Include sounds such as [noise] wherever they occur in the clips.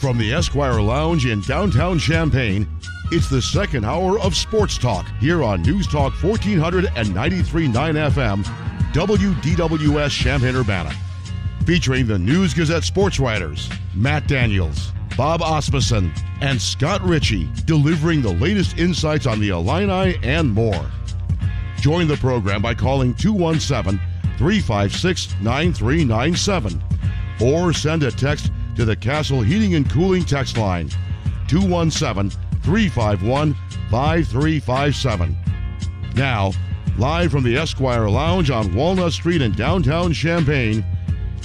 From the Esquire Lounge in downtown Champaign, it's the second hour of Sports Talk here on News Talk 1493.9 FM, WDWS Champaign Urbana. Featuring the News Gazette sports writers, Matt Daniels, Bob Asmussen, and Scott Richey, delivering the latest insights on the Illini and more. Join the program by calling 217 356 9397 or send a text to the Castle Heating and Cooling text line 217 351 5357. Now, live from the Esquire Lounge on Walnut Street in downtown Champaign,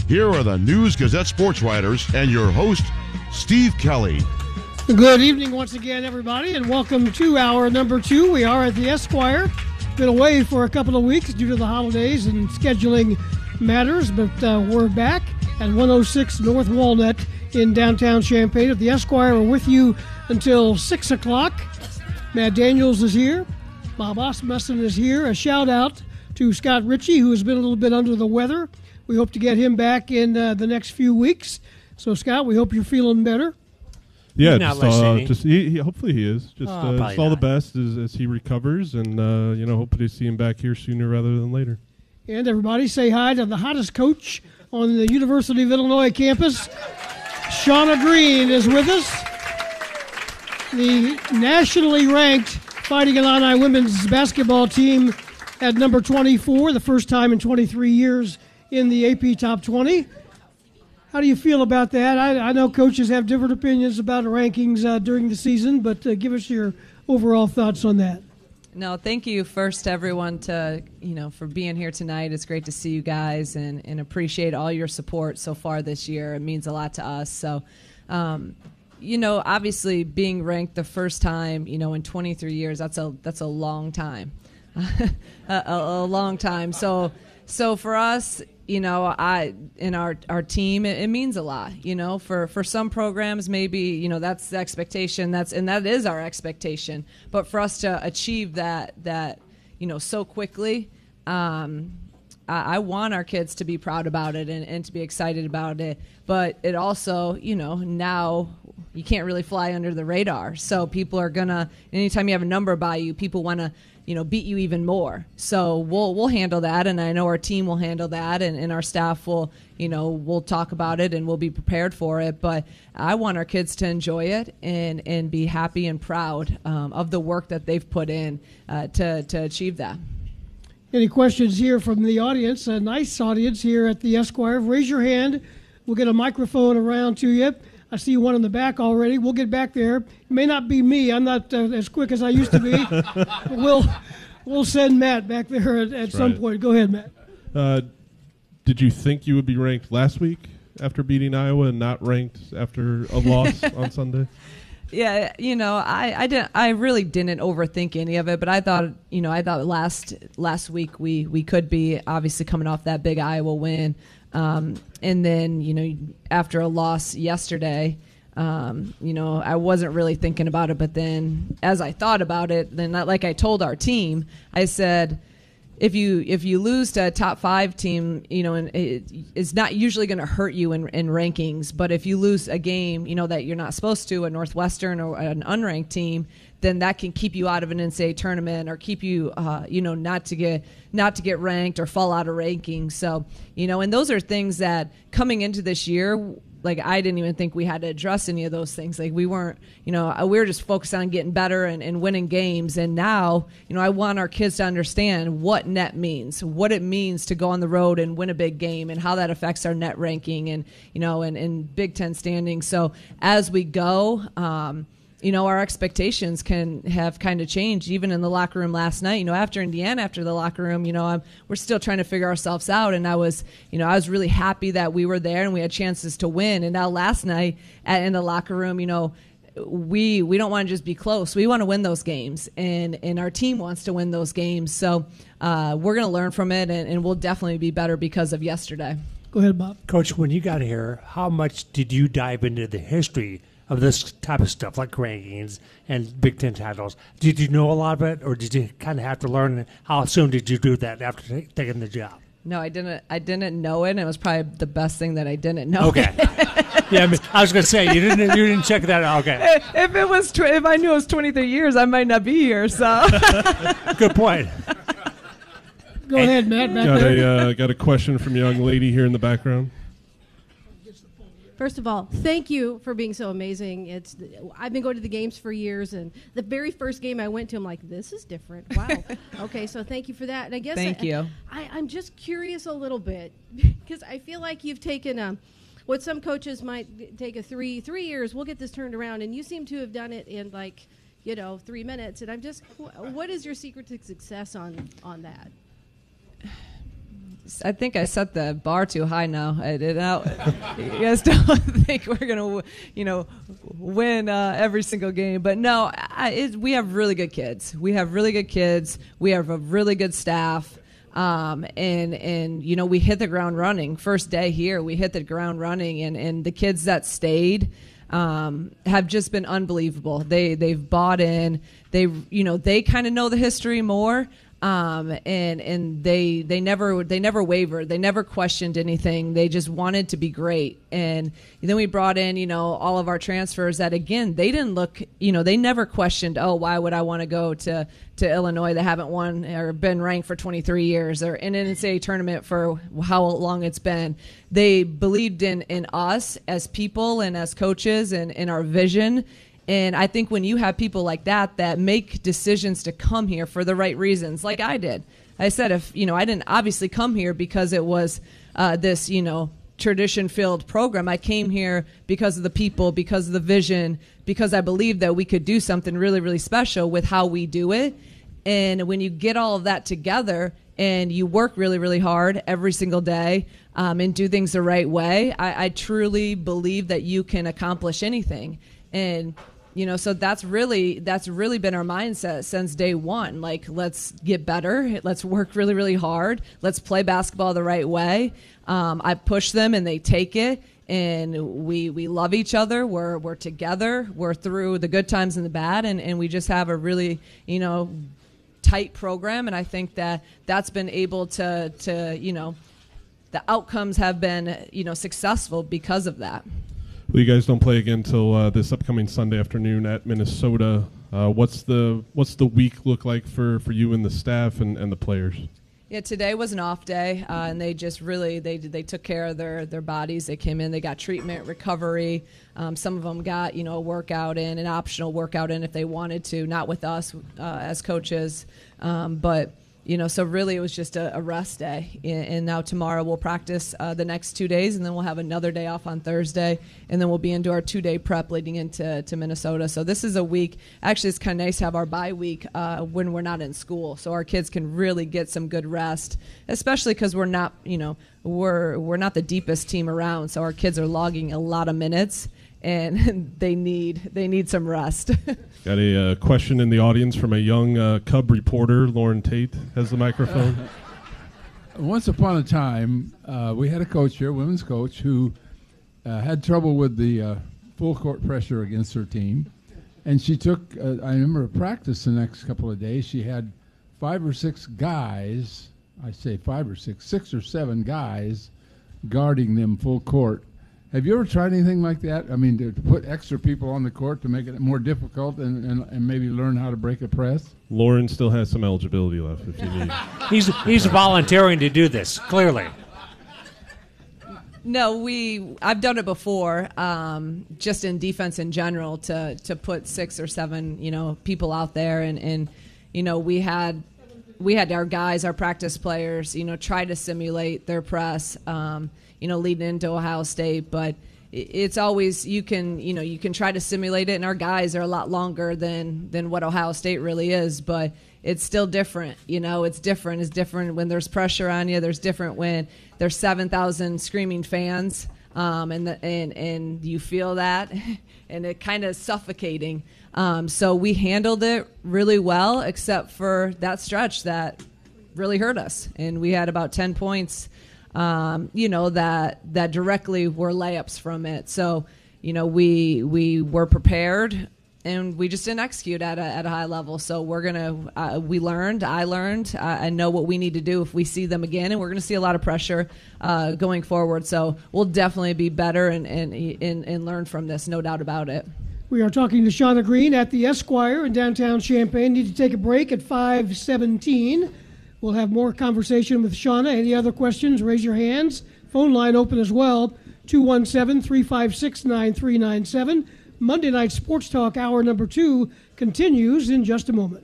here are the News Gazette sports writers and your host, Steve Kelly. Good evening once again, everybody, and welcome to our number two. We are at the Esquire. Been away for a couple of weeks due to the holidays and scheduling matters, but uh, we're back at 106 North Walnut in downtown Champaign at the Esquire. We're with you until 6 o'clock. Matt Daniels is here. Bob Asmussen is here. A shout out to Scott Richey, who has been a little bit under the weather. We hope to get him back in uh, the next few weeks. So, Scott, we hope you're feeling better. Yeah, Not just, uh, just he, he, hopefully he is. Just, Oh, uh, just all the best as, as he recovers, and uh, you know, hopefully see him back here sooner rather than later. And everybody say hi to the hottest coach on the University of Illinois campus. Shauna Green is with us. The nationally ranked Fighting Illini women's basketball team at number 24, the first time in 23 years in the AP Top 20. How do you feel about that? I, I know coaches have different opinions about rankings uh, during the season, but uh, give us your overall thoughts on that. No, thank you first everyone to you know for being here tonight. It's great to see you guys and, and appreciate all your support so far this year. It means a lot to us. So, um, you know, obviously being ranked the first time, you know, in 23 years, that's a that's a long time, [laughs] a, a, a long time. So, so for us, you know, I in our our team, it, it means a lot. You know, for for some programs, maybe you know that's the expectation. That's and that is our expectation. But for us to achieve that that you know so quickly. Um, I, I want our kids to be proud about it and, and to be excited about it. But it also, you know, now you can't really fly under the radar. So people are gonna anytime you have a number by you, people want to you know beat you even more. So we'll we'll handle that, and I know our team will handle that, and, and our staff will you know we'll talk about it and we'll be prepared for it. But I want our kids to enjoy it and and be happy and proud um, of the work that they've put in uh, to to achieve that. Any questions here from the audience? A nice audience here at the Esquire. Raise your hand. We'll get a microphone around to you. I see one in the back already. We'll get back there. It may not be me. I'm not uh, as quick as I used to be. [laughs] We'll we'll send Matt back there at, at some right. point. Go ahead, Matt. Uh, did you think you would be ranked last week after beating Iowa, and not ranked after a loss [laughs] on Sunday? Yeah, you know, I, I didn't I really didn't overthink any of it, but I thought you know I thought last last week we we could be obviously coming off that big Iowa win, um, and then you know after a loss yesterday, um, you know I wasn't really thinking about it, but then as I thought about it, then like I told our team, I said if you if you lose to a top five team, you know, and it, it's not usually going to hurt you in, in rankings. But if you lose a game, you know that you're not supposed to, a Northwestern or an unranked team, then that can keep you out of an NCAA tournament or keep you, uh, you know, not to get not to get ranked or fall out of rankings. So, you know, and those are things that coming into this year. Like I didn't even think we had to address any of those things. Like we weren't, you know, we were just focused on getting better and, and winning games. And now, you know, I want our kids to understand what net means, what it means to go on the road and win a big game, and how that affects our net ranking and you know, and, and Big Ten standings. So as we go, um, you know, our expectations can have kind of changed even in the locker room last night. You know, after Indiana, after the locker room, you know, I'm, we're still trying to figure ourselves out. And I was, you know, I was really happy that we were there and we had chances to win. And now last night at, in the locker room, you know, we we don't want to just be close. We want to win those games, and and our team wants to win those games. So uh, we're going to learn from it, and, and we'll definitely be better because of yesterday. Go ahead, Bob. Coach, when you got here, how much did you dive into the history of this type of stuff, like rankings and Big Ten titles? Did you know a lot of it, or did you kind of have to learn? How soon did you do that after ta- taking the job? No, I didn't. I didn't know it, and it was probably the best thing that I didn't know. Okay. [laughs] yeah, I, mean, I was going to say you didn't you didn't check that out. Okay. if it was, tw- if I knew it was 23 years, I might not be here. So [laughs] [laughs] Good point. Go ahead, Matt. Back Got a uh, got a question from a young lady here in the background. First of all, thank you for being so amazing. It's I've been going to the games for years, and the very first game I went to, I'm like, this is different. Wow. [laughs] okay, so thank you for that. And I guess Thank I, you. I, I'm just curious a little bit [laughs] because I feel like you've taken um, what some coaches might take a three three years. We'll get this turned around, and you seem to have done it in like you know three minutes. And I'm just, wh- what is your secret to success on on that? [sighs] [laughs] I think I set the bar too high now. I did not. you guys [laughs] don't think we're gonna, you know, win uh, every single game, but no, I, it, we have really good kids. We have really good kids. We have a really good staff. Um, and and you know we hit the ground running first day here we hit the ground running and and the kids that stayed um, have just been unbelievable they they've bought in they you know they kind of know the history more um, and and they they never they never wavered. They never questioned anything. They just wanted to be great. And then we brought in you know all of our transfers that again they didn't look you know they never questioned oh why would I want to go to to Illinois? That haven't won or been ranked for 23 years or in an NCAA tournament for how long it's been. They believed in in us as people and as coaches and in our vision and I think when you have people like that that make decisions to come here for the right reasons, like I did, I said if you know I didn't obviously come here because it was uh, this you know tradition filled program. I came here because of the people, because of the vision, because I believed that we could do something really really special with how we do it. And when you get all of that together and you work really really hard every single day um, and do things the right way, I, I truly believe that you can accomplish anything. And you know so that's really that's really been our mindset since day one. Like let's get better. Let's work really really hard. Let's play basketball the right way. Um, i push them and they take it. And we we love each other. We're we're together. We're through the good times and the bad. And, and we just have a really you know tight program. And i think that that's been able to to you know the outcomes have been you know successful because of that Well, you guys don't play again until uh, this upcoming Sunday afternoon at Minnesota. Uh, what's the what's the week look like for, for you and the staff and, and the players? Yeah, today was an off day, uh, and they just really they they took care of their their bodies. They came in, they got treatment, recovery. Um, some of them got you know a workout in, an optional workout in if they wanted to, not with us uh, as coaches, um, but you know so really it was just a, a rest day. And, now tomorrow we'll practice uh, the next two days, and then we'll have another day off on Thursday, and then we'll be into our two day prep leading into to Minnesota. So this is a week. Actually, it's kind of nice to have our bye week uh, when we're not in school, so our kids can really get some good rest, especially because we're not, you know, we're we're not the deepest team around, so our kids are logging a lot of minutes, and [laughs] they need they need some rest. [laughs] Got a uh, question in the audience from a young uh, Cub reporter. Loren Tate has the microphone. [laughs] Once upon a time, uh, we had a coach here, women's coach, who uh, had trouble with the uh, full court pressure against her team. And she took, uh, I remember a practice the next couple of days. She had five or six guys, I say five or six, six or seven guys guarding them full court. Have you ever tried anything like that? I mean, to, to put extra people on the court to make it more difficult and, and, and maybe learn how to break a press? Loren still has some eligibility left if you need. [laughs] He's he's volunteering to do this. Clearly, No, we I've done it before, um, just in defense in general, to to put six or seven you know people out there, and and you know we had we had our guys, our practice players, you know, try to simulate their press, um, you know, leading into Ohio State, but it's always you can you know you can try to simulate it, and our guys are a lot longer than than what Ohio State really is, but it's still different. You know, it's different. It's different when there's pressure on you. There's different when there's seven thousand screaming fans, um, and the, and and you feel that, [laughs] and it kind of suffocating. Um, so we handled it really well, except for that stretch that really hurt us, and we had about ten points. Um, you know that that directly were layups from it. So you know we we were prepared and we just didn't execute at a, at a high level. So we're gonna uh, we learned, I learned, uh, I know what we need to do if we see them again, and we're gonna see a lot of pressure uh, going forward. So we'll definitely be better and and, and and learn from this, no doubt about it. We are talking to Shauna Green at the Esquire in downtown Champaign. Need to take a break at 517. We'll have more conversation with Shauna. Any other questions, raise your hands. Phone line open as well, 217 356 9397. Monday Night Sports Talk, hour number two, continues in just a moment.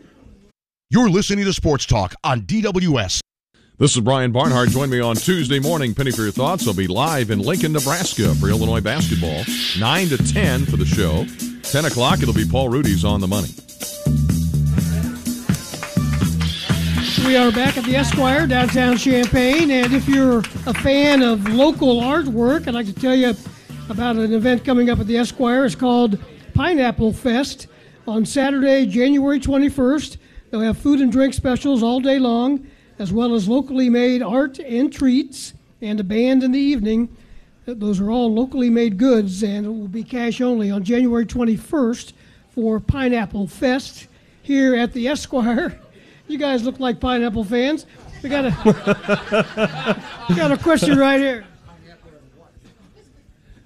You're listening to Sports Talk on DWS. This is Brian Barnhart. Join me on Tuesday morning. Penny for your thoughts. I'll be live in Lincoln, Nebraska for Illinois basketball. 9 to 10 for the show. 10 o'clock, it'll be Paul Rudy's on the money. We are back at the Esquire, downtown Champaign. And if you're a fan of local artwork, I'd like to tell you about an event coming up at the Esquire. It's called Pineapple Fest on Saturday, January 21st. They'll have food and drink specials all day long, as well as locally made art and treats, and a band in the evening. Those are all locally made goods, and it will be cash only on January 21st for Pineapple Fest here at the Esquire. You guys look like pineapple fans. We got a we got a question right here.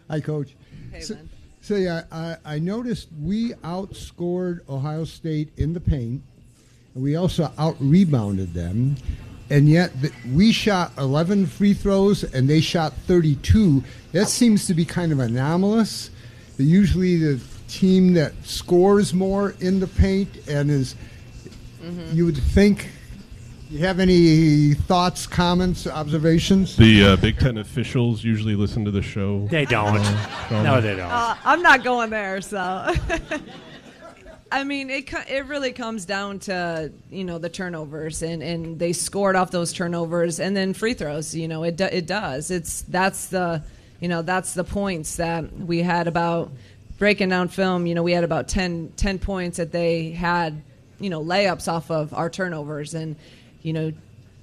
Hi, Coach. Hey, so, man. so, yeah, I, I noticed we outscored Ohio State in the paint, and we also out rebounded them, and yet th- we shot 11 free throws and they shot 32. That seems to be kind of anomalous. Usually, the team that scores more in the paint and is, you would think. You have any thoughts, comments, observations? The uh, Big Ten officials usually listen to the show. They don't. Shauna. no, they don't. Uh, I'm not going there, so. [laughs] I mean, it it really comes down to you know the turnovers, and, and they scored off those turnovers, and then free throws. You know, it do, it does. It's that's the you know that's the points that we had about breaking down film. You know, we had about 10, 10 points that they had you know layups off of our turnovers, and you know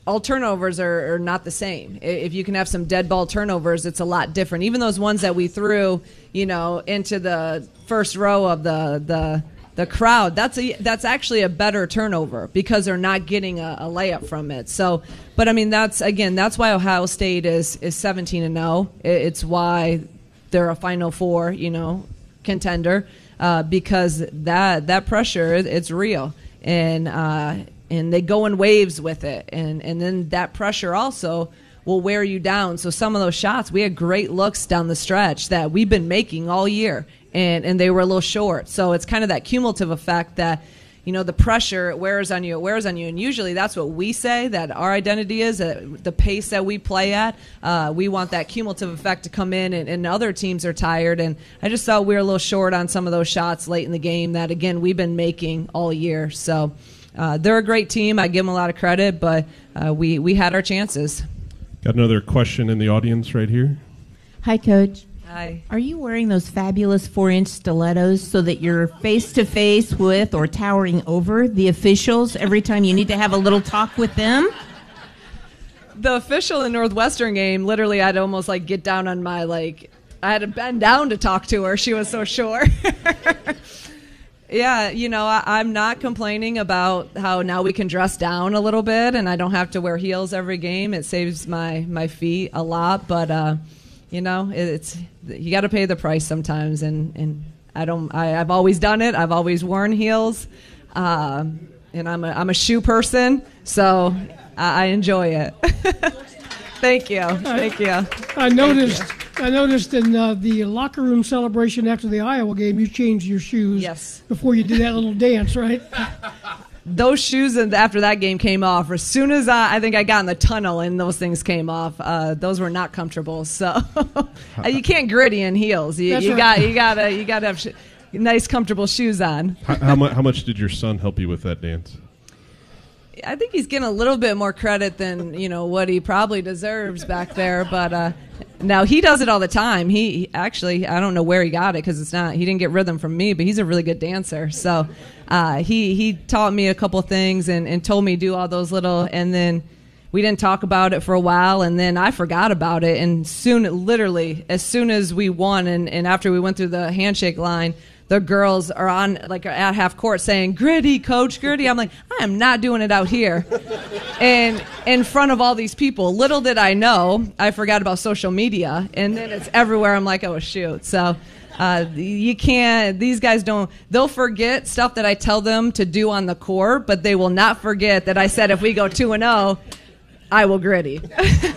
all turnovers are, are not the same. If you can have some dead ball turnovers, it's a lot different. Even those ones that we threw, you know, into the first row of the the the crowd, that's a that's actually a better turnover because they're not getting a, a layup from it. So, but I mean, that's again, that's why Ohio State is is 17 and 0. It's why they're a Final Four, you know, contender uh, because that that pressure it's real. And uh, and they go in waves with it. And and then that pressure also will wear you down. So some of those shots we had great looks down the stretch that we've been making all year. And and they were a little short. So it's kind of that cumulative effect that you know the pressure it wears on you it wears on you. And usually that's what we say that our identity is uh, the pace that we play at. Uh, we want that cumulative effect to come in and, and other teams are tired. And i just thought we were a little short on some of those shots late in the game that again we've been making all year. So uh, they're a great team. I give them a lot of credit but uh, we we had our chances. Got another question in the audience right here. Hi, Coach. Hi. Are you wearing those fabulous four inch stilettos so that you're face to face with or towering over the officials every time you need to have a little talk with them? the official in Northwestern game, literally, I'd almost like get down on my like, I had to bend down to talk to her. She was so short. [laughs] yeah, you know, I, I'm not complaining about how now we can dress down a little bit, and I don't have to wear heels every game. It saves my my feet a lot, but uh, you know, it's you got to pay the price sometimes, and and I don't. I, I've always done it. I've always worn heels. Um, and I'm a, I'm a shoe person, so I, I enjoy it. [laughs] Thank you. Thank you. I noticed. I noticed in uh, the locker room celebration after the Iowa game, you changed your shoes Yes. before you did that little dance, right? [laughs] Those shoes and after that game came off, as soon as I, I think I got in the tunnel and those things came off, uh, those were not comfortable. [laughs] So you can't griddy in heels. You, you right. got you gotta you gotta have sh- nice comfortable shoes on. How, how, mu- how much did your son help you with that dance? I think he's getting a little bit more credit than you know what he probably deserves back there. But uh, now he does it all the time. He, actually, I don't know where he got it because it's not. He didn't get rhythm from me, but he's a really good dancer. So uh, he he taught me a couple things and, and told me do all those little. And then we didn't talk about it for a while, and then I forgot about it. And soon, literally, as soon as we won, and, and after we went through the handshake line. The girls are on like at half court saying griddy coach griddy. I'm like i am not doing it out here. And in front of all these people little did i know i forgot about social media and then it's everywhere. I'm like oh shoot. So uh, you can't these guys don't they'll forget stuff that i tell them to do on the court but they will not forget that i said if we go 2 and 0 i will griddy.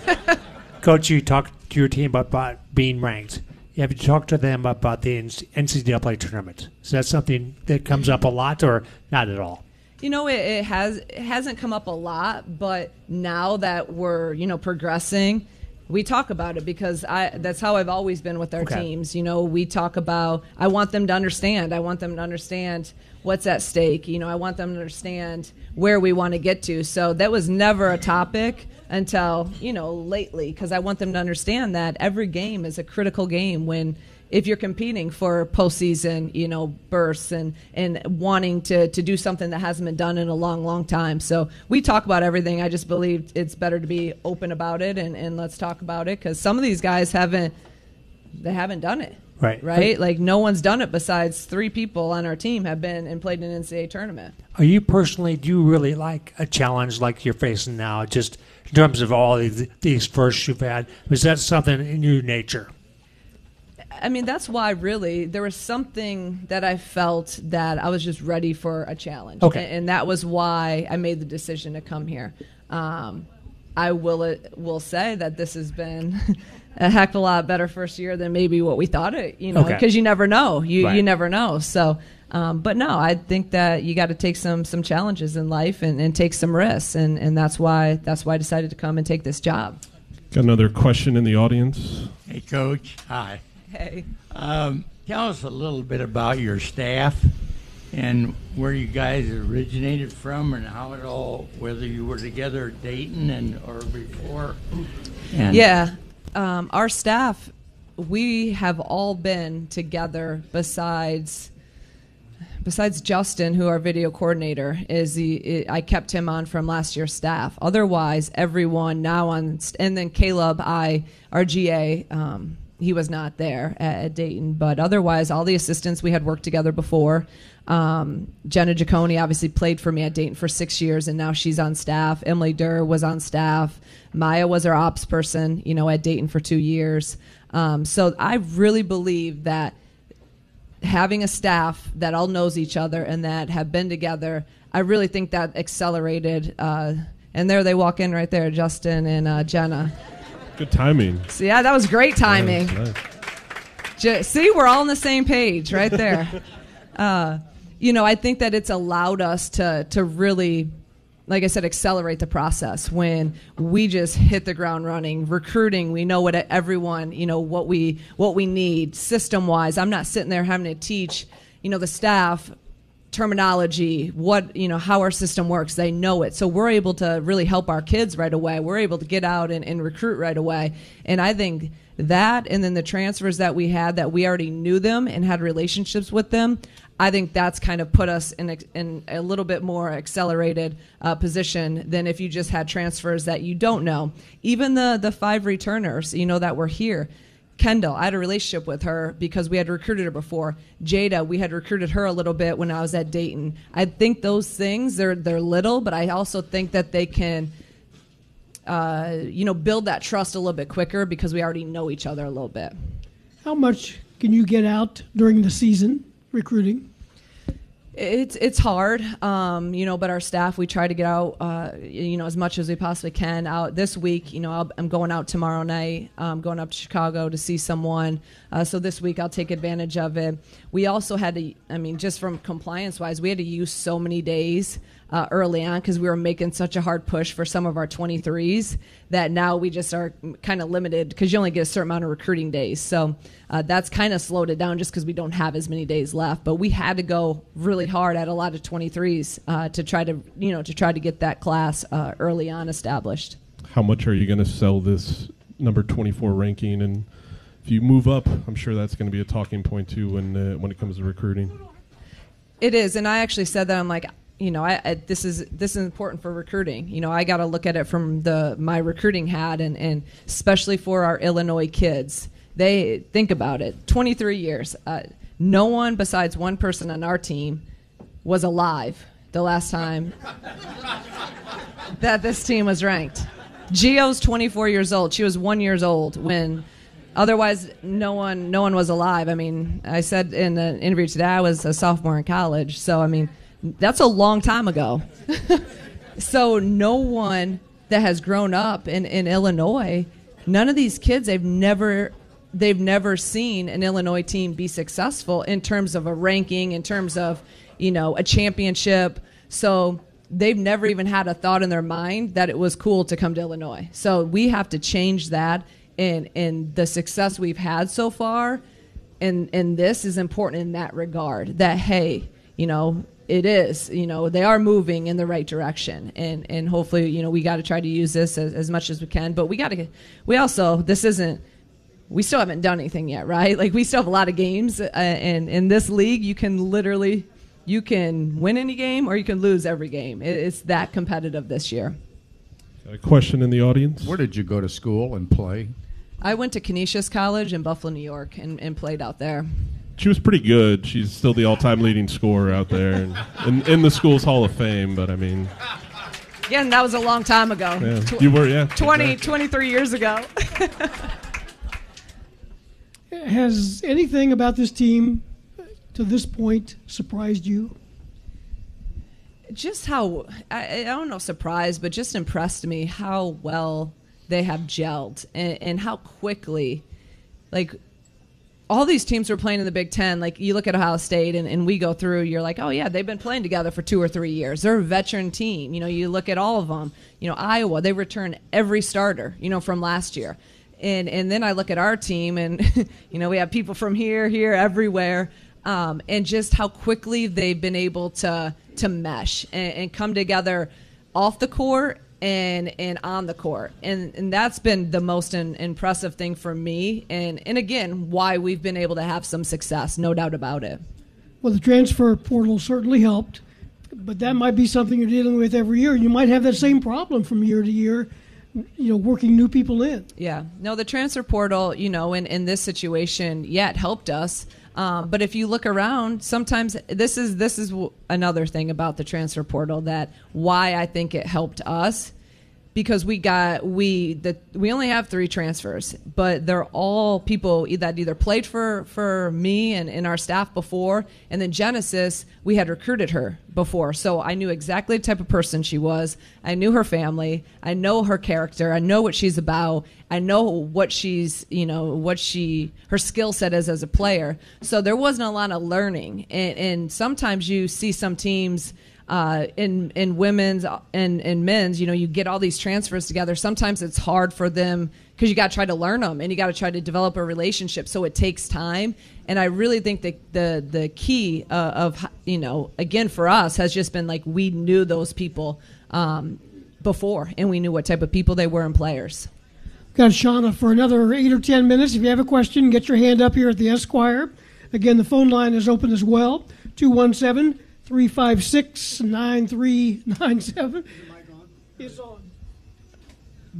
[laughs] Coach, you talked to your team about, about being ranked. Have you talked to them about the NCAA tournament? Is that something that comes up a lot or not at all? You know, it, it has it hasn't come up a lot, but now that we're you know progressing, we talk about it because I that's how I've always been with our Okay. teams. You know, we talk about I want them to understand. I want them to understand what's at stake. You know, I want them to understand where we want to get to. So that was never a topic until, you know, lately because I want them to understand that every game is a critical game when if you're competing for postseason, you know, bursts and and wanting to to do something that hasn't been done in a long, long time. So we talk about everything. I just believe it's better to be open about it and and let's talk about it because some of these guys haven't they haven't done it. Right. Right. Like no one's done it besides three people on our team have been and played in an NCAA tournament. Are you personally, do you really like a challenge like you're facing now, just in terms of all these, these firsts you've had? Was that something in your nature? I mean, that's why really there was something that I felt that I was just ready for a challenge. Okay. And, and that was why I made the decision to come here. Um, I will will say that this has been [laughs] a heck of a lot better first year than maybe what we thought it, you know, Okay. because you never know. You you never know. So, um, but no, I think that you got to take some some challenges in life and, and take some risks, and, and that's why that's why I decided to come and take this job. Got another question in the audience. Hey, Coach. Hi. Hey. Um, tell us a little bit about your staff and where you guys originated from and how it all, whether you were together at Dayton and or before. And yeah, um, our staff, we have all been together. Besides, besides Justin, who our video coordinator is, the I kept him on from last year's staff. Otherwise, everyone now on, and then Caleb, I, our GA. Um, he was not there at, at Dayton, but otherwise, all the assistants we had worked together before. Um, Jenna Giacone obviously played for me at Dayton for six years, and now she's on staff. Emily Durr was on staff. Maya was our ops person, you know, at Dayton for two years. Um, so I really believe that having a staff that all knows each other and that have been together, I really think that accelerated. Uh, and there they walk in right there, Justin and uh, Jenna. Good timing. So yeah, that was great timing. Nice, nice. See, we're all on the same page right [laughs] there. uh, you know, I think that it's allowed us to to really, like I said, accelerate the process when we just hit the ground running. Recruiting, we know what everyone, you know, what we what we need system wise. I'm not sitting there having to teach, you know, the staff terminology, what you know, how our system works. They know it, so we're able to really help our kids right away. We're able to get out and, and recruit right away, and I think that, and then the transfers that we had that we already knew them and had relationships with them. I think that's kind of put us in a, in a little bit more accelerated uh, position than if you just had transfers that you don't know. Even the the five returners, you know, that were here. Kendall, I had a relationship with her because we had recruited her before. Jada, we had recruited her a little bit when I was at Dayton. I think those things they're they're little, but I also think that they can, uh, you know, build that trust a little bit quicker because we already know each other a little bit. How much can you get out during the season recruiting? It's it's hard, um, you know, but our staff we try to get out, uh, you know, as much as we possibly can. Out this week, you know, I'll, I'm going out tomorrow night. I'm going up to Chicago to see someone. Uh, so this week I'll take advantage of it. We also had to, I mean, just from compliance wise, we had to use so many days uh, early on because we were making such a hard push for some of our 23s that now we just are kind of limited because you only get a certain amount of recruiting days. So uh, that's kind of slowed it down just because we don't have as many days left. But we had to go really hard at a lot of 23s uh, to try to you know to try to get that class uh, early on established. How much are you going to sell this number 24 ranking? And if you move up, I'm sure that's going to be a talking point too when uh, when it comes to recruiting. It is, and I actually said that I'm like, you know, I, I this is this is important for recruiting. You know, I got to look at it from the my recruiting hat, and and especially for our Illinois kids. They think about it. 23 years. Uh, no one besides one person on our team was alive the last time [laughs] that this team was ranked. Gio's 24 years old. She was one years old when otherwise no one no one was alive. I mean, I said in an interview today I was a sophomore in college, so I mean that's a long time ago. [laughs] so no one that has grown up in, in Illinois, none of these kids they've never they've never seen an Illinois team be successful in terms of a ranking, in terms of you know a championship. So they've never even had a thought in their mind that it was cool to come to Illinois. So we have to change that and and the success we've had so far and and this is important in that regard that hey, you know, it is, you know, they are moving in the right direction and and hopefully, you know, we got to try to use this as, as much as we can, but we got to we also this isn't we still haven't done anything yet, right? [laughs] Like we still have a lot of games, uh, and in this league, you can literally you can win any game or you can lose every game. It, it's that competitive this year. A question in the audience. Where did you go to school and play? I went to Canisius College in Buffalo, New York, and, and played out there. She was pretty good. She's still the all-time leading scorer out there, and in, in the school's Hall of Fame. But I mean, Again, that was a long time ago. Yeah, Tw- you were, yeah, 20, exactly. 23 years ago. [laughs] Has anything about this team uh, to this point surprised you? just how I, I don't know surprised but just impressed me how well they have gelled and, and how quickly like all these teams were playing in the Big Ten. Like you look at Ohio State and, and we go through, you're like, oh yeah, they've been playing together for two or three years. They're a veteran team. You know, you look at all of them. You know, Iowa, they return every starter. You know, from last year, and and then I look at our team, and [laughs] you know, we have people from here, here, everywhere, um, and just how quickly they've been able to to mesh and, and come together off the court and and on the court and and that's been the most in, impressive thing for me and and again why we've been able to have some success no doubt about it Well, the transfer portal certainly helped, but that might be something you're dealing with every year. You might have that same problem from year to year, you know, working new people in. Yeah. No, the transfer portal, you know, in, in this situation, yeah, helped us. Um, but if you look around, sometimes this is this is w- another thing about the transfer portal that why I think it helped us because we got we the we only have three transfers, but they're all people that either played for for me and, and our staff before, and then Genesis we had recruited her before, so I knew exactly the type of person she was. I knew her family, I know her character, I know what she's about, I know what she's you know what she her skill set is as a player. So there wasn't a lot of learning, and, and sometimes you see some teams uh, in in women's and and men's, you know, you get all these transfers together. Sometimes it's hard for them because you got to try to learn them and you got to try to develop a relationship. So it takes time. And I really think that the the key uh, of you know again for us has just been like we knew those people um, before and we knew what type of people they were and players. Got Shauna for another eight or ten minutes. If you have a question, get your hand up here at the Esquire. Again, the phone line is open as well 217 356 9397. It's on.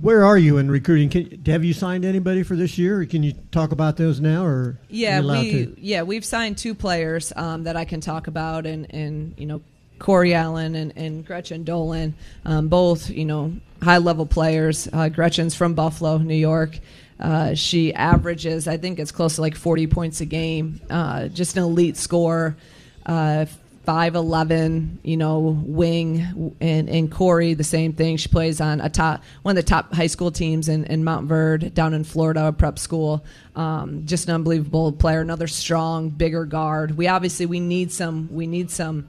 Where are you in recruiting? Can, have you signed anybody for this year? Can you talk about those now, or Yeah, we to? yeah we've signed two players um, that I can talk about, and and you know Cori Allen and, and Gretchen Dolan, um, both you know high level players. Uh, Gretchen's from Buffalo, New York. Uh, she averages, I think it's close to like 40 points a game. Uh, just an elite scorer. Uh, 5'11, you know, wing. And, and Cori, the same thing. She plays on a top, one of the top high school teams in, in Montverde down in Florida, a prep school. Um, just an unbelievable player. Another strong, bigger guard. We obviously, we need some, we need some,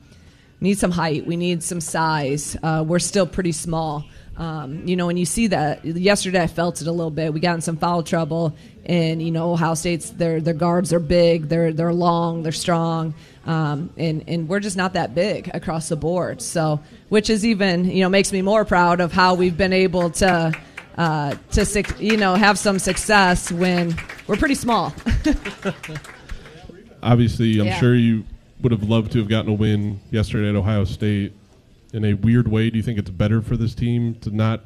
need some height. We need some size. Uh, we're still pretty small. Um, you know, and you see that yesterday, I felt it a little bit. We got in some foul trouble, and you know, Ohio State's their their guards are big, they're they're long, they're strong, um, and and we're just not that big across the board. So, which is even you know makes me more proud of how we've been able to uh, to you know have some success when we're pretty small. [laughs] Obviously, I'm Yeah. sure you would have loved to have gotten a win yesterday at Ohio State. In a weird way, do you think it's better for this team to not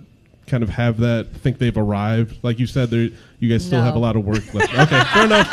kind of have that? Think they've arrived? Like you said, there you guys still No. have a lot of work left. Okay, fair enough.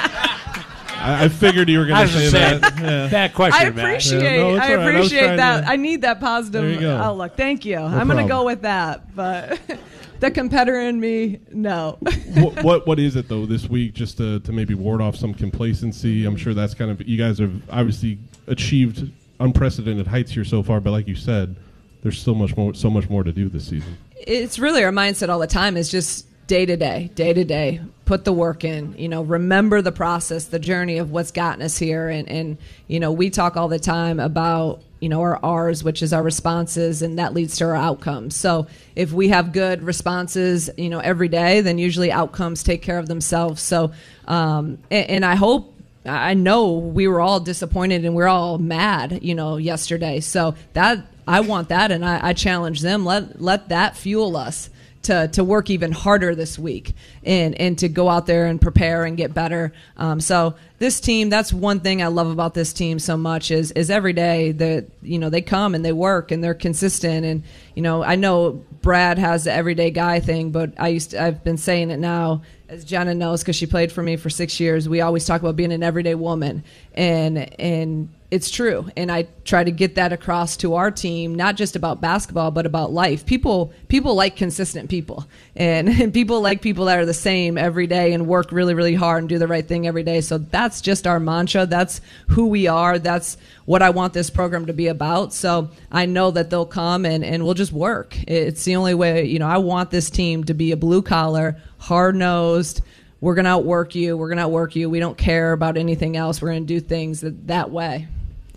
I, I figured you were going to say gonna that. Yeah. bad question, I Matt. appreciate. Yeah, no, I all right. I was appreciate trying that. to- I need that positive outlook. Thank you. I'm going to go with that. But [laughs] the competitor in me, no. what, what what is it though this week just to, to maybe ward off some complacency i'm sure that's kind of you guys have obviously achieved unprecedented heights here so far but like you said there's so much more so much more to do this season it's really our mindset all the time is just day to day, day to day. Put the work in. You know, remember the process, the journey of what's gotten us here. And, and you know, we talk all the time about you know our R's, which is our responses, and that leads to our outcomes. So if we have good responses, you know, every day, then usually outcomes take care of themselves. So, um, and, and I hope. I know we were all disappointed and we are all mad, you know, yesterday. So that I want that, and I, I challenge them. Let let that fuel us to, to work even harder this week and, and to go out there and prepare and get better. Um, so this team, that's one thing I love about this team so much is, is every day that, you know, they come and they work and they're consistent. And, you know, I know Brad has the everyday guy thing, but I used to, I've been saying it now as Jenna knows, because she played for me for six years, we always talk about being an everyday woman, and and it's true. And I try to get that across to our team, not just about basketball, but about life. People people like consistent people, and, [laughs] and people like people that are the same every day and work really really hard and do the right thing every day. So that's just our mantra. That's who we are. That's what I want this program to be about. So I know that they'll come and, and we'll just work. It's the only way, you know, I want this team to be a blue collar, hard nosed. We're going to outwork you. We're going to outwork you. We don't care about anything else. We're going to do things that, that way.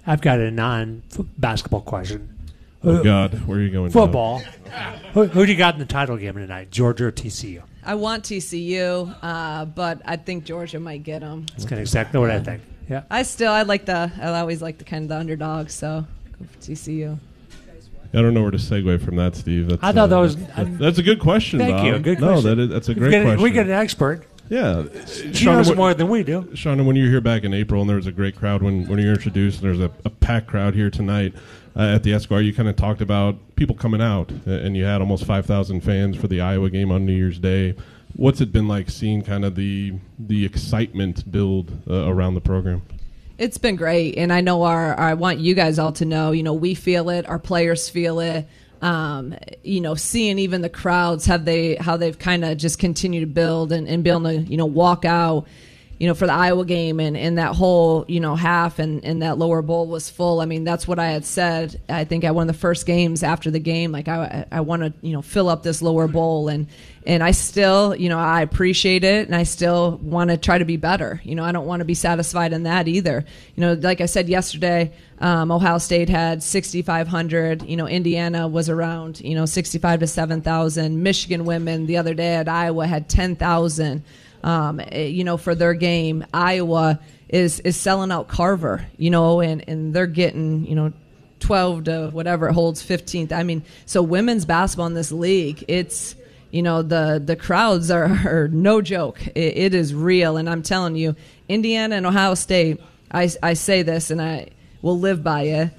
I've got a non basketball question. oh god where are you going Football. who, who do you got in the title game tonight? Georgia or TCU? I want TCU, uh, but I think Georgia might get them. That's kind of exactly what I think. Yeah. I still, I like the, I always like the kind of the underdog, so go for TCU. I don't know where to segue from that, Steve. That's, I thought that uh, was- that- that's a good question. Thank you. Bob. Good no, question. that is, that's a We great get- question. we get an expert. Yeah, She knows more than we do. Shauna, when you were here back in April, and there was a great crowd when when you were introduced, and there's a, a packed crowd here tonight uh, at the Esquire. You kind of talked about people coming out, and you had almost five thousand fans for the Iowa game on New Year's Day. What's it been like seeing kind of the the excitement build uh, around the program? It's been great, and I know our. I want you guys all to know. You know, we feel it. Our players feel it. Um, you know, seeing even the crowds have they how they've kind of just continued to build and, and be able to you know walk out. You know, for the Iowa game and, and that whole, you know, half and, and that lower bowl was full. I mean, that's what I had said, I think, at one of the first games after the game. Like, I, I want to, you know, fill up this lower bowl. And, and I still, you know, I appreciate it and I still want to try to be better. You know, I don't want to be satisfied in that either. You know, like I said yesterday, um, Ohio State had 6,500. You know, Indiana was around, you know, 65 to 7,000. Michigan women the other day at Iowa had 10,000. Um, eh, you know, for their game, Iowa is is selling out Carver. You know, and and they're getting, you know. 12 to whatever it holds 15th i mean so women's basketball in this league it's you know the the crowds are, are no joke. It, it is real. And i'm telling you indiana and ohio state I, I say this and i will live by it.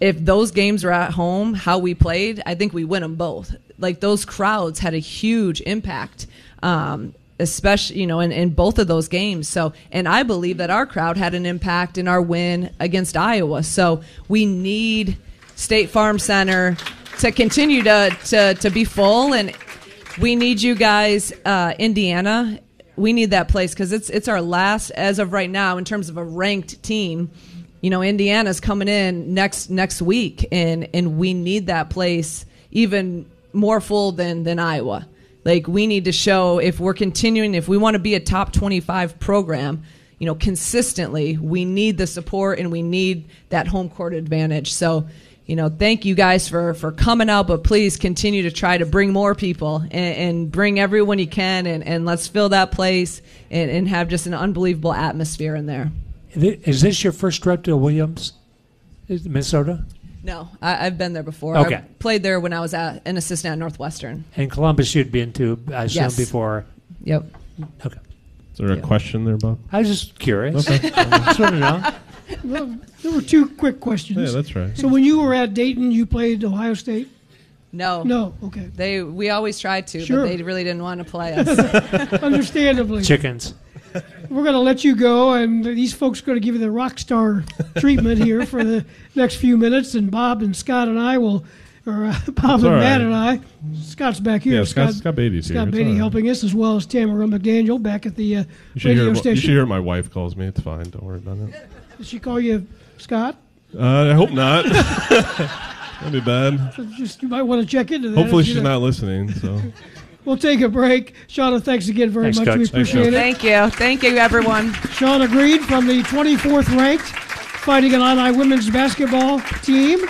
If those games were at home how we played i think we win them both. Like those crowds had a huge impact um, especially you know in, in both of those games. So and i believe that our crowd had an impact in our win against iowa. So we need state farm center to continue to to, to be full and we need you guys uh, indiana. We need that place because it's it's our last as of right now in terms of a ranked team. You know indiana's coming in next next week and and we need that place even more full than than iowa. Like we need to show if we're continuing, if we want to be a top 25 program, you know, consistently, we need the support and we need that home court advantage. So, you know, thank you guys for for coming out, but please continue to try to bring more people and, and bring everyone you can, and, and let's fill that place and, and have just an unbelievable atmosphere in there. Is this your first trip to Williams, Is Minnesota? No, I, I've been there before. Okay. I played there when I was at, an assistant at Northwestern. And Columbus you'd been to, I assume, Yes. before. Yep. Okay. Is there a question there, Bob? I was just curious. Okay. [laughs] just want to know. Well, there were two quick questions. Yeah, that's right. So when you were at Dayton, you played Ohio State. No. No. Okay. They we always tried to, Sure. but they really didn't want to play us. [laughs] Understandably. Chickens. we're going to let you go, and these folks are going to give you the rock star treatment here for the next few minutes. And Bob and Scott and I will, or uh, [laughs] Bob It's and all Matt right. and I, Scott's back here. Yeah, Scott- Scott Beatty's here. Scott Beatty all right. helping us, as well as Tamara McDaniel back at the uh, radio hear, what- you station. should hear my wife calls me. It's fine. Don't worry about it. Did she call you Scott? Uh, I hope not. [laughs] That'd be bad. So just you might want to check into that. Hopefully she's don't- listening. So [laughs] We'll take a break. Shauna, thanks again very Thanks, much. Coach. We appreciate Coach. it. Thank you. Thank you, everyone. Shauna Green from the 24th ranked Fighting Illini women's basketball team.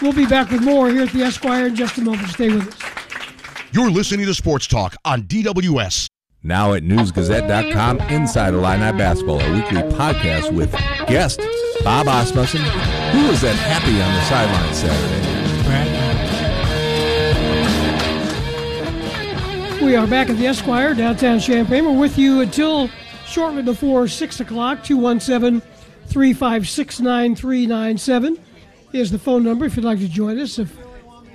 We'll be back with more here at the Esquire in just a moment. Stay with us. You're listening to Sports Talk on DWS. Now at newsgazette.com, Inside Illini Basketball, a weekly podcast with guest Bob Asmussen, who was that happy on the sideline Saturday. We are back at the Esquire, downtown Champaign. We're with you until shortly before 6 o'clock. 217 356 9397 is the phone number if you'd like to join us. If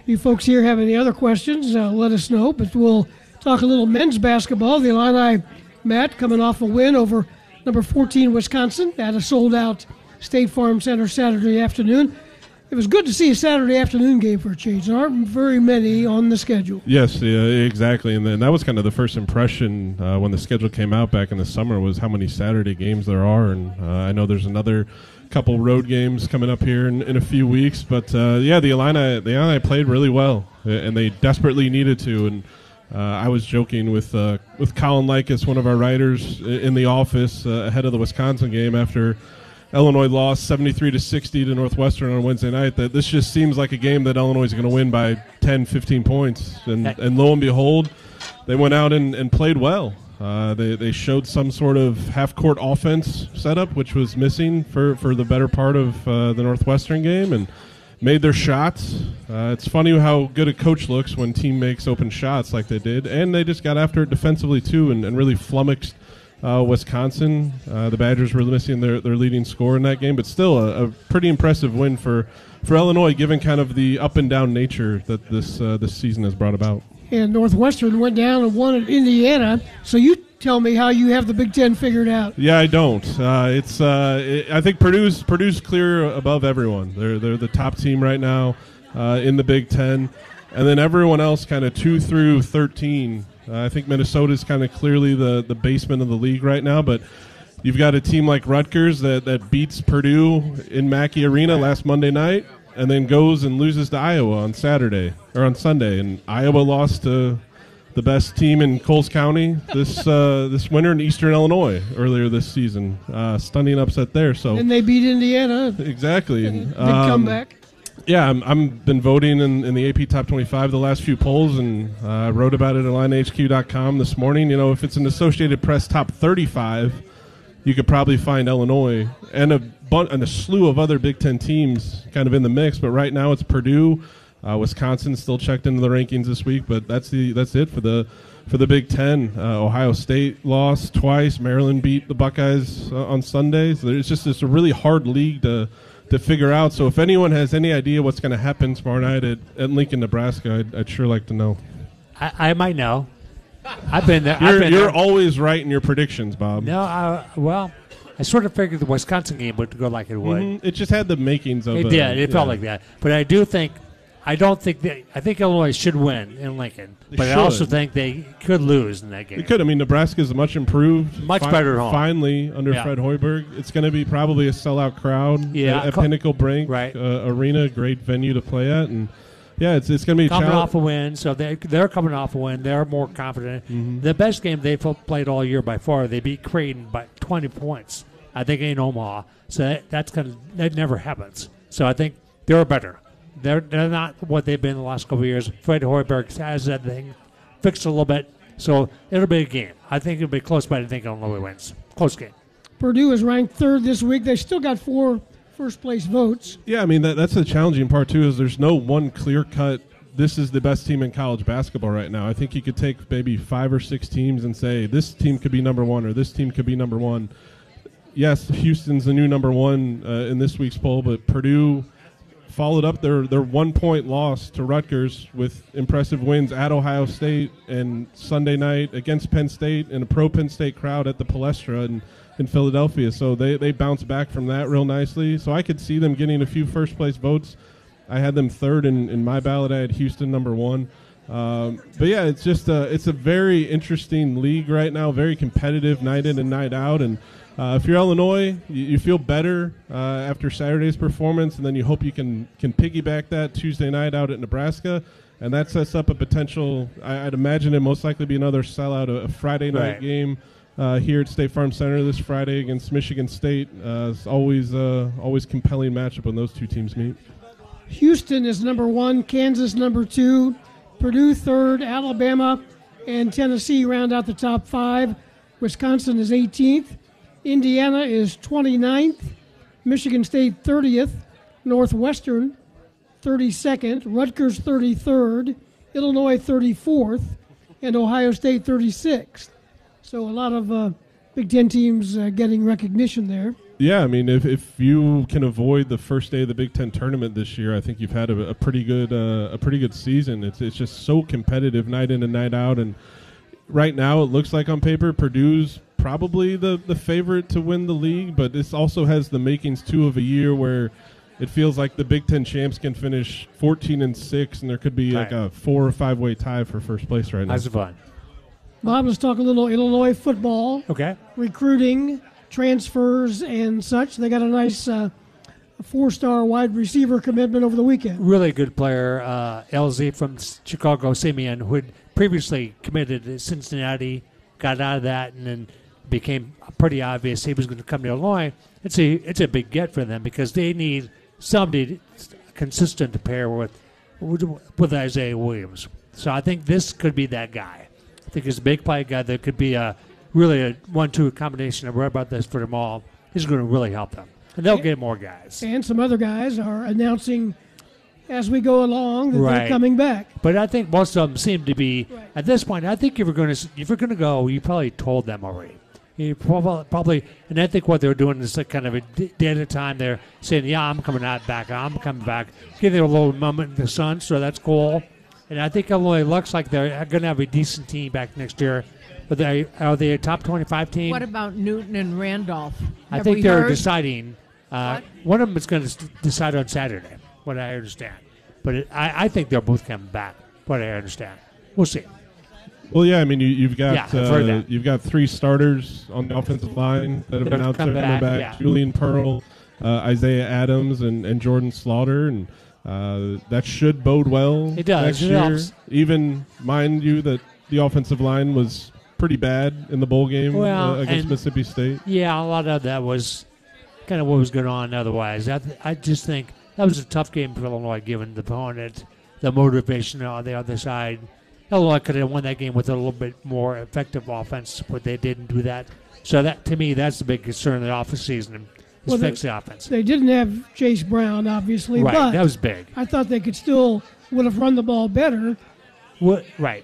you folks here have any other questions, uh, let us know. But we'll talk a little men's basketball. The Illini, Matt, coming off a win over number 14 Wisconsin at a sold out State Farm Center Saturday afternoon. It was good to see a Saturday afternoon game for a change. There aren't very many on the schedule. Yes, yeah, exactly, and then that was kind of the first impression uh, when the schedule came out back in the summer was how many Saturday games there are, and uh, I know there's another couple road games coming up here in, in a few weeks, but uh, yeah, the Illini, the Illini played really well, and they desperately needed to, and. Uh, I was joking with uh, with Colin Likas, one of our writers, in the office uh, ahead of the Wisconsin game after Illinois lost 73 to 60 to Northwestern on Wednesday night that this just seems like a game that Illinois is going to win by 10, 15 points. And, and lo and behold, they went out and, and played well. Uh, they, they showed some sort of half court offense setup, which was missing for, for the better part of uh, the Northwestern game, and made their shots. Uh, it's funny how good a coach looks when team makes open shots like they did, and they just got after it defensively too, and, and really flummoxed uh, Wisconsin. Uh, the Badgers were missing their, their leading scorer in that game, but still a, a pretty impressive win for, for Illinois, given kind of the up and down nature that this uh, this season has brought about. and Northwestern went down and won at Indiana. So you tell me how you have the Big Ten figured out. Yeah, I don't. Uh, it's uh, it, I think Purdue's Purdue's clear above everyone. They're they're the top team right now uh, in the Big Ten, and then everyone else kind of two through thirteen. Uh, I think Minnesota's kind of clearly the the basement of the league right now, but. You've got a team like Rutgers that, that beats Purdue in Mackey Arena last Monday night, and then goes and loses to Iowa on Saturday or on Sunday, and Iowa lost to the best team in Coles County this uh, this winter in Eastern Illinois earlier this season. Uh, stunning upset there. So And they beat Indiana. exactly, Big [laughs] um, comeback. Yeah, I'm, I'm been voting in, in the AP Top 25 the last few polls, and uh, I wrote about it at illinihq.com this morning. You know, if it's an Associated Press Top 35, you could probably find Illinois and a bun- and a slew of other Big Ten teams kind of in the mix. But right now, it's Purdue, uh, Wisconsin still checked into the rankings this week, but that's the that's it for the for the Big Ten. Uh, Ohio State lost twice. Maryland beat the Buckeyes uh, on Sunday. So it's just it's a really hard league to to figure out. So if anyone has any idea what's going to happen tomorrow night at, at Lincoln, Nebraska, I'd, I'd sure like to know. I, I might know. I've been there. You're, been you're there. always right in your predictions, Bob. No, I, well, I sort of figured the Wisconsin game would go like it would. Mhm. It just had the makings of It a- did. It felt like that. But I do think, I don't think that. I think Illinois should win in Lincoln, They but I also should. think they could lose in that game. It could. I mean, Nebraska's much improved. Much better at home. Finally, under Yeah. Fred Hoiberg, it's going to be probably a sellout crowd. Yeah. at, at Co- Pinnacle Bank Right. uh, Arena, great venue to play at, and yeah, it's it's going to be a coming challenge. off a win, so they they're coming off a win. They're more confident. Mm-hmm. The best game they've played all year by far. They beat Creighton by 20 points. I think in Omaha. So that, that's kind of that never happens. So I think they're better. They're they're not what they've been the last couple of years. Fred Hoiberg has that thing fixed a little bit. So it'll be a game. I think it'll be close, but I think Illinois wins. Close game. Purdue is ranked third this week. They still got four first place votes. Yeah, I mean that, that's the challenging part too. Is there's no one clear cut. This is the best team in college basketball right now. I think you could take maybe five or six teams and say this team could be number one or this team could be number one. Yes, Houston's the new number one uh, in this week's poll, but Purdue followed up their, their one point loss to Rutgers with impressive wins at Ohio State and Sunday night against Penn State in a pro Penn State crowd at the Palestra in, in Philadelphia. So they, they bounced back from that real nicely. So I could see them getting a few first place votes. I had them third in, in my ballot. I had Houston number one. Um, but yeah, it's just a, it's a very interesting league right now, very competitive night in and night out. And uh, if you're Illinois, you, you feel better uh, after Saturday's performance, and then you hope you can can piggyback that Tuesday night out at Nebraska, and that sets up a potential. I, would imagine it most likely be another sellout, a, a Friday night Right. game uh, here at State Farm Center this Friday against Michigan State. Uh, it's always uh, always compelling matchup when those two teams meet. Houston is number one, Kansas number two, Purdue third, Alabama and Tennessee round out the top five. Wisconsin is 18th, Indiana is 29th, Michigan State 30th, Northwestern 32nd, Rutgers 33rd, Illinois 34th, and Ohio State 36th. So a lot of uh, Big Ten teams uh, getting recognition there. Yeah, I mean, if, if you can avoid the first day of the Big Ten tournament this year, I think you've had a, a pretty good uh, a pretty good season. It's it's just so competitive night in and night out, and right now it looks like on paper Purdue's probably the the favorite to win the league, but this also has the makings too of a year where it feels like the Big Ten champs can finish 14 and six, and there could be like a four or five way tie for first place right now. That's fun. Bob, let's talk a little Illinois football. Okay. Recruiting, transfers, and such. They got a nice uh, four-star wide receiver commitment over the weekend. really good player, uh, Elzy from Chicago Simeon, who had previously committed to Cincinnati, got out of that, and then became pretty obvious he was going to come to Illinois. It's a it's a big get for them because they need somebody consistent to pair with with, Isaiah Williams. So I think this could be that guy. I think he's a big play guy that could be a really a one-two combination. Read about this for them all. He's going to really help them, and they'll get more guys. And some other guys are announcing as we go along that they're coming back. But I think most of them seem to be at this point. I think if you're going to if you're going to go, you probably told them already. You probably, probably, and I think what they're doing is like kind of a day at a time. They're saying, "Yeah, I'm coming out back. I'm coming back." Give them a little moment in the sun, so that's cool. And I think Illinois looks like they're going to have a decent team back next year. But they are they a top 25 team? What about Newton and Randolph? I think they're heard? deciding. Uh, one of them is going to decide on Saturday, what I understand. But it, I, I think they're both coming back, what I understand. We'll see. Well, yeah, I mean, you, you've got Yeah, uh, you've got three starters on the offensive line that have They're been out there coming back, back. yeah. Julian Pearl, uh, Isaiah Adams, and, and Jordan Slaughter, and uh, that should bode well. It does. next It year. helps. Even mind you that the offensive line was pretty bad in the bowl game Well, uh, against and- Mississippi State. Yeah, a lot of that was kind of what was going on otherwise. I, th- I just think that was a tough game for Illinois given the opponent, the motivation on the other side. Illinois could have won that game with a little bit more effective offense, but they didn't do that. So that to me, that's the big concern in the off season is Well, they- fix the offense. They didn't have Chase Brown, obviously, Right, but that was big. I thought they could still would have run the ball better. What, right.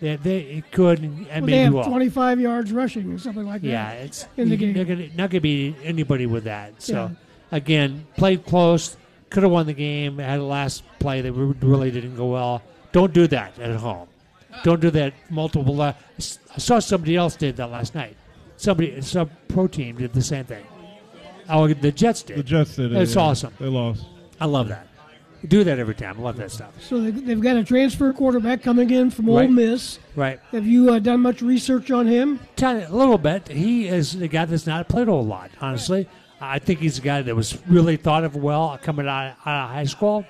They, they it could and Well, maybe they have will. 25 yards rushing or something like Yeah, that. Yeah, it's in the game. Not gonna, not gonna be anybody with that. So Yeah. again, played close, could have won the game. Had a last play that really didn't go well. Don't do that at home. Don't do that multiple. La- I saw somebody else did that last night. Somebody, some pro team did the same thing. Oh, the Jets did. The Jets did it, It's yeah. awesome. They lost. I love that. Do that every time. I love that stuff. So they, they've got a transfer quarterback coming in from Ole Miss. Right. Have you uh, done much research on him? Tiny, a little bit. He is a guy that's not played a whole lot, honestly. I think he's a guy that was really thought of well coming out, out of high school,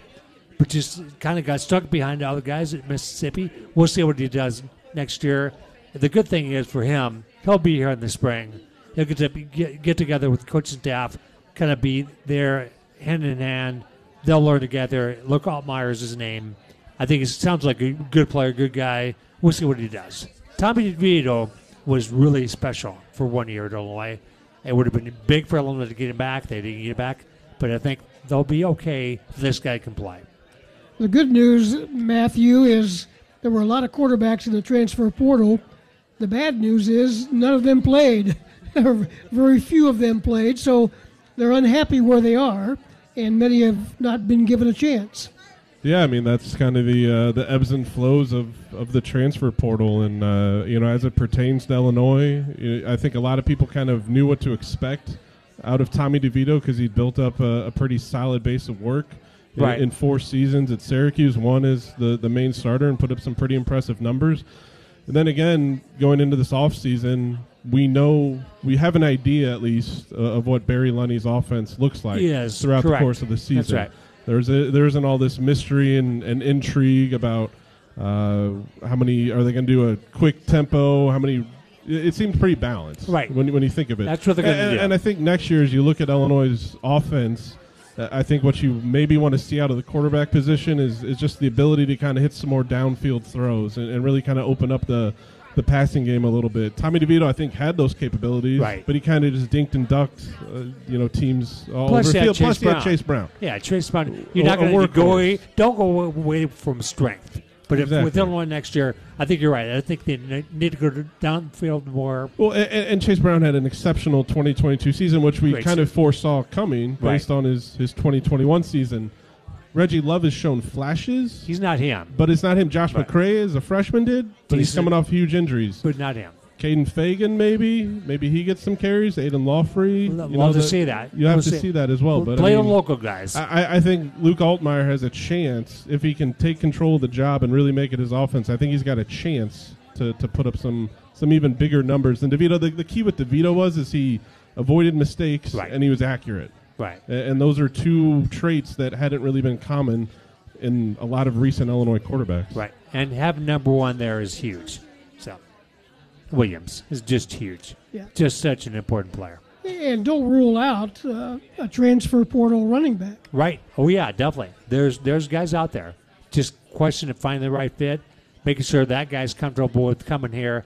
but just kind of got stuck behind other guys at Mississippi. We'll see what he does next year. The good thing is for him, he'll be here in the spring. He'll get to get, get together with the coaching staff, kind of be there hand in hand. They'll learn together. Luke Altmaier is his name. I think it sounds like a good player, good guy. We'll see what he does. Tommy DeVito was really special for one year at Illinois. It would have been big for Illinois to get him back. They didn't get him back, but I think they'll be okay if this guy can play. The good news, Matthew, is there were a lot of quarterbacks in the transfer portal. The bad news is none of them played. [laughs] Very few of them played, so they're unhappy where they are. and many have not been given a chance. Yeah, I mean that's kind of the uh, the ebbs and flows of, of the transfer portal, and uh, you know as it pertains to Illinois, I think a lot of people kind of knew what to expect out of Tommy DeVito because he built up a, a pretty solid base of work Right. in, four seasons at Syracuse. One is the the main starter and put up some pretty impressive numbers. And then again, going into this offseason, we know we have an idea at least uh, of what Barry Lunney's offense looks like Yes, throughout correct. the course of the season. That's right. There's a, there isn't all this mystery and, and intrigue about uh, how many are they going to do a quick tempo? How many? It, it seems pretty balanced, Right. When when you think of it, That's what they're gonna and, do. And I think next year, as you look at Illinois' offense, I think what you maybe want to see out of the quarterback position is is just the ability to kind of hit some more downfield throws and, and really kind of open up the. The passing game a little bit. Tommy DeVito, I think, had those capabilities, Right. but he kind of just dinked and ducked, uh, you know, teams all Plus, over the field. Plus, Chase he had Brown. Chase Brown. Yeah, Chase Brown. You're A- not going to go. workhorse. Don't go away from strength. But if with Illinois next year, I think you're right. I think they need to go to downfield more. Well, and, and Chase Brown had an exceptional 2022 season, which we Great kind of foresaw coming Right. based on his, his 2021 season. Reggie Love has shown flashes. He's not him. But it's not him. Josh Right. McCray, as a freshman, did, but he's, He's- coming off huge injuries. But not him. Kaden Feagin, maybe, maybe he gets some carries. Aidan Laughery, Love you know, to the- see that. You have We'll to see. see that as well. But Play I mean, local guys. I, I- think Luke Altmaier has a chance if he can take control of the job and really make it his offense. I think he's got a chance to, to put up some some even bigger numbers than DeVito. The, the key with DeVito was is he avoided mistakes Right. and he was accurate. Right. And those are two traits that hadn't really been common in a lot of recent Illinois quarterbacks. Right. And having number one there is huge. Williams is just huge. Yeah. Just such an important player. And don't rule out uh, a transfer portal running back. Right. Oh yeah, definitely. There's there's guys out there. Just question of finding the right fit, making sure that guy's comfortable with coming here.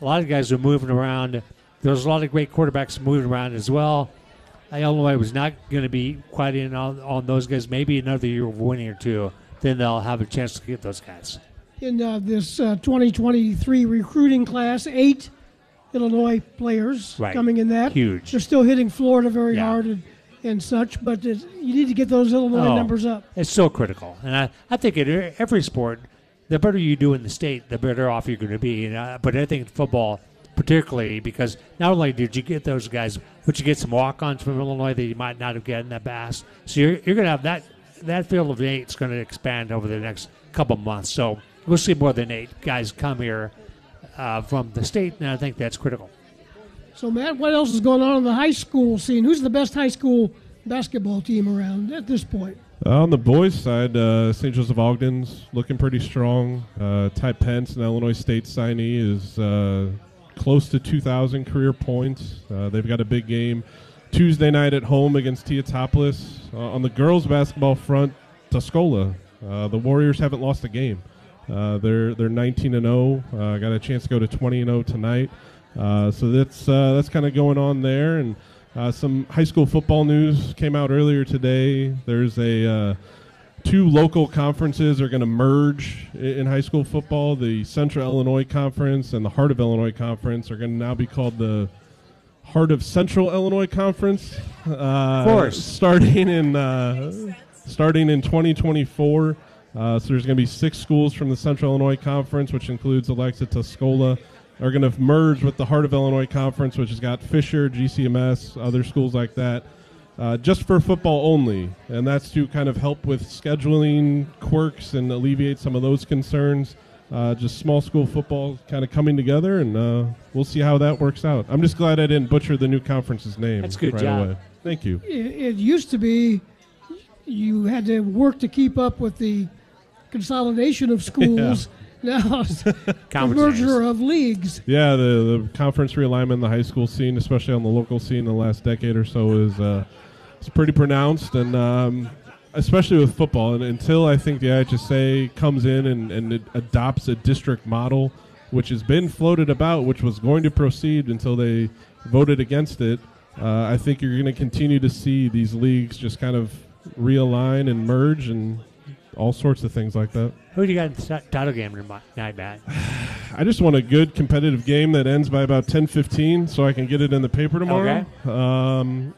A lot of guys are moving around. There's a lot of great quarterbacks moving around as well. Illinois was not going to be quite in on, on those guys. Maybe another year of winning or two, then they'll have a chance to get those guys. In uh, this uh, 2023 recruiting class, eight Illinois players Right. coming in that. Huge. They're still hitting Florida very Yeah. hard and, and such, but you need to get those Illinois Oh, numbers up. It's so critical, and I, I think in every sport, the better you do in the state, the better off you're going to be. And, uh, but I think football, particularly because not only did you get those guys, but you get some walk-ons from Illinois that you might not have gotten that past. So you're, you're going to have that that field of eight is going to expand over the next couple months. So we'll see more than eight guys come here uh, from the state, and I think that's critical. So, Matt, what else is going on in the high school scene? Who's the best high school basketball team around at this point? Uh, on the boys' side, uh, St. Joseph Ogden's looking pretty strong. Uh, Ty Pence, an Illinois State signee, is uh, close to 2,000 career points. Uh, they've got a big game Tuesday night at home against Teutopolis. Uh, on the girls' basketball front, Tuscola. Uh, the Warriors haven't lost a game. Uh, they're they're 19 and 0. Uh, got a chance to go to 20 and 0 tonight. Uh, so that's uh, that's kind of going on there, and uh, some high school football news came out earlier today. There's a uh, two local conferences are going to merge i- in high school football. The Central Illinois Conference and the Heart of Illinois Conference are going to now be called the Heart of Central Illinois Conference. Uh, Of course. starting in uh, starting in 2024. Uh, so there's going to be six schools from the Central Illinois Conference, which includes Alexa Tuscola, are going to merge with the Heart of Illinois Conference, which has got Fisher, GCMS, other schools like that, uh, just for football only. And that's to kind of help with scheduling quirks and alleviate some of those concerns. Uh, just small school football kind of coming together, and uh, we'll see how that works out. I'm just glad I didn't butcher the new conference's name. That's good right job. away. Thank you. It, it used to be you had to work to keep up with the consolidation of schools. [laughs] Now it's [laughs] the merger of leagues. Yeah, the, the conference realignment in the high school scene, especially on the local scene in the last decade or so, is uh, it's pretty pronounced, and um, especially with football. And until I think the IHSA comes in and, and it adopts a district model, which has been floated about, which was going to proceed until they voted against it, uh, I think you're going to continue to see these leagues just kind of realign and merge and all sorts of things like that. Who do you got in the title game tonight, Matt? [sighs] I just want a good competitive game that ends by about 10-15 so I can get it in the paper tomorrow. Um,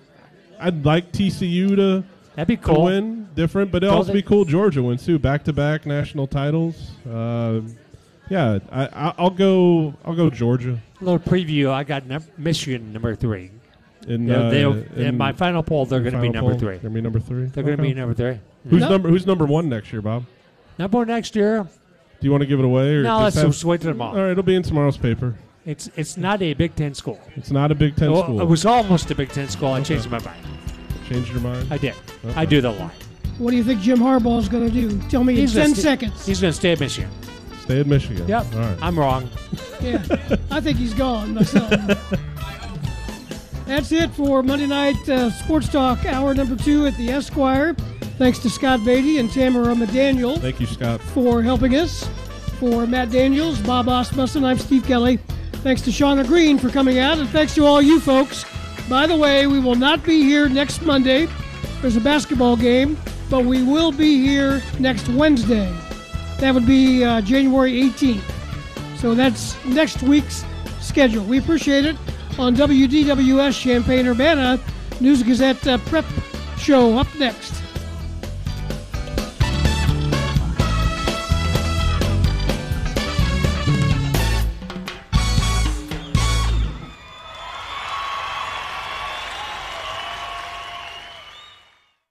I'd like TCU to That'd be cool. win, different, but it'd also be cool. Georgia wins too, back to back national titles. Uh, yeah, I, I, I'll go. I'll go Georgia. A little preview. I got num- Michigan number three. In, uh, in in my final poll, they're going to be number poll, three. They're going to be number three. They're going to be number three. Who's No. number Who's number one next year, Bob? Number one next year. Do you want to give it away? Or No, let's have- just wait till tomorrow. All right, it'll be in tomorrow's paper. It's it's not a Big Ten school. It's not a Big Ten Well, school. It was almost a Big Ten school. I Okay. changed my mind. Changed your mind? I did. Okay. I do the lie. What do you think Jim Harbaugh is going to do? Tell me He's in gonna 10 sta- seconds. He's going to stay at Michigan. Stay at Michigan. Yep. All right. I'm wrong. Yeah, I think he's gone myself. [laughs] That's it for Monday Night uh, Sports Talk, hour number two at the Esquire. Thanks to Scott Beatty and Tamara McDaniel Thank you, Scott. for helping us. For Matt Daniels, Bob Asmussen, I'm Steve Kelly. Thanks to Shauna Green for coming out, and thanks to all you folks. By the way, we will not be here next Monday. There's a basketball game, but we will be here next Wednesday. That would be uh, January 18th. So that's next week's schedule. We appreciate it on WDWS Champaign Urbana News Gazette uh, Prep Show up next.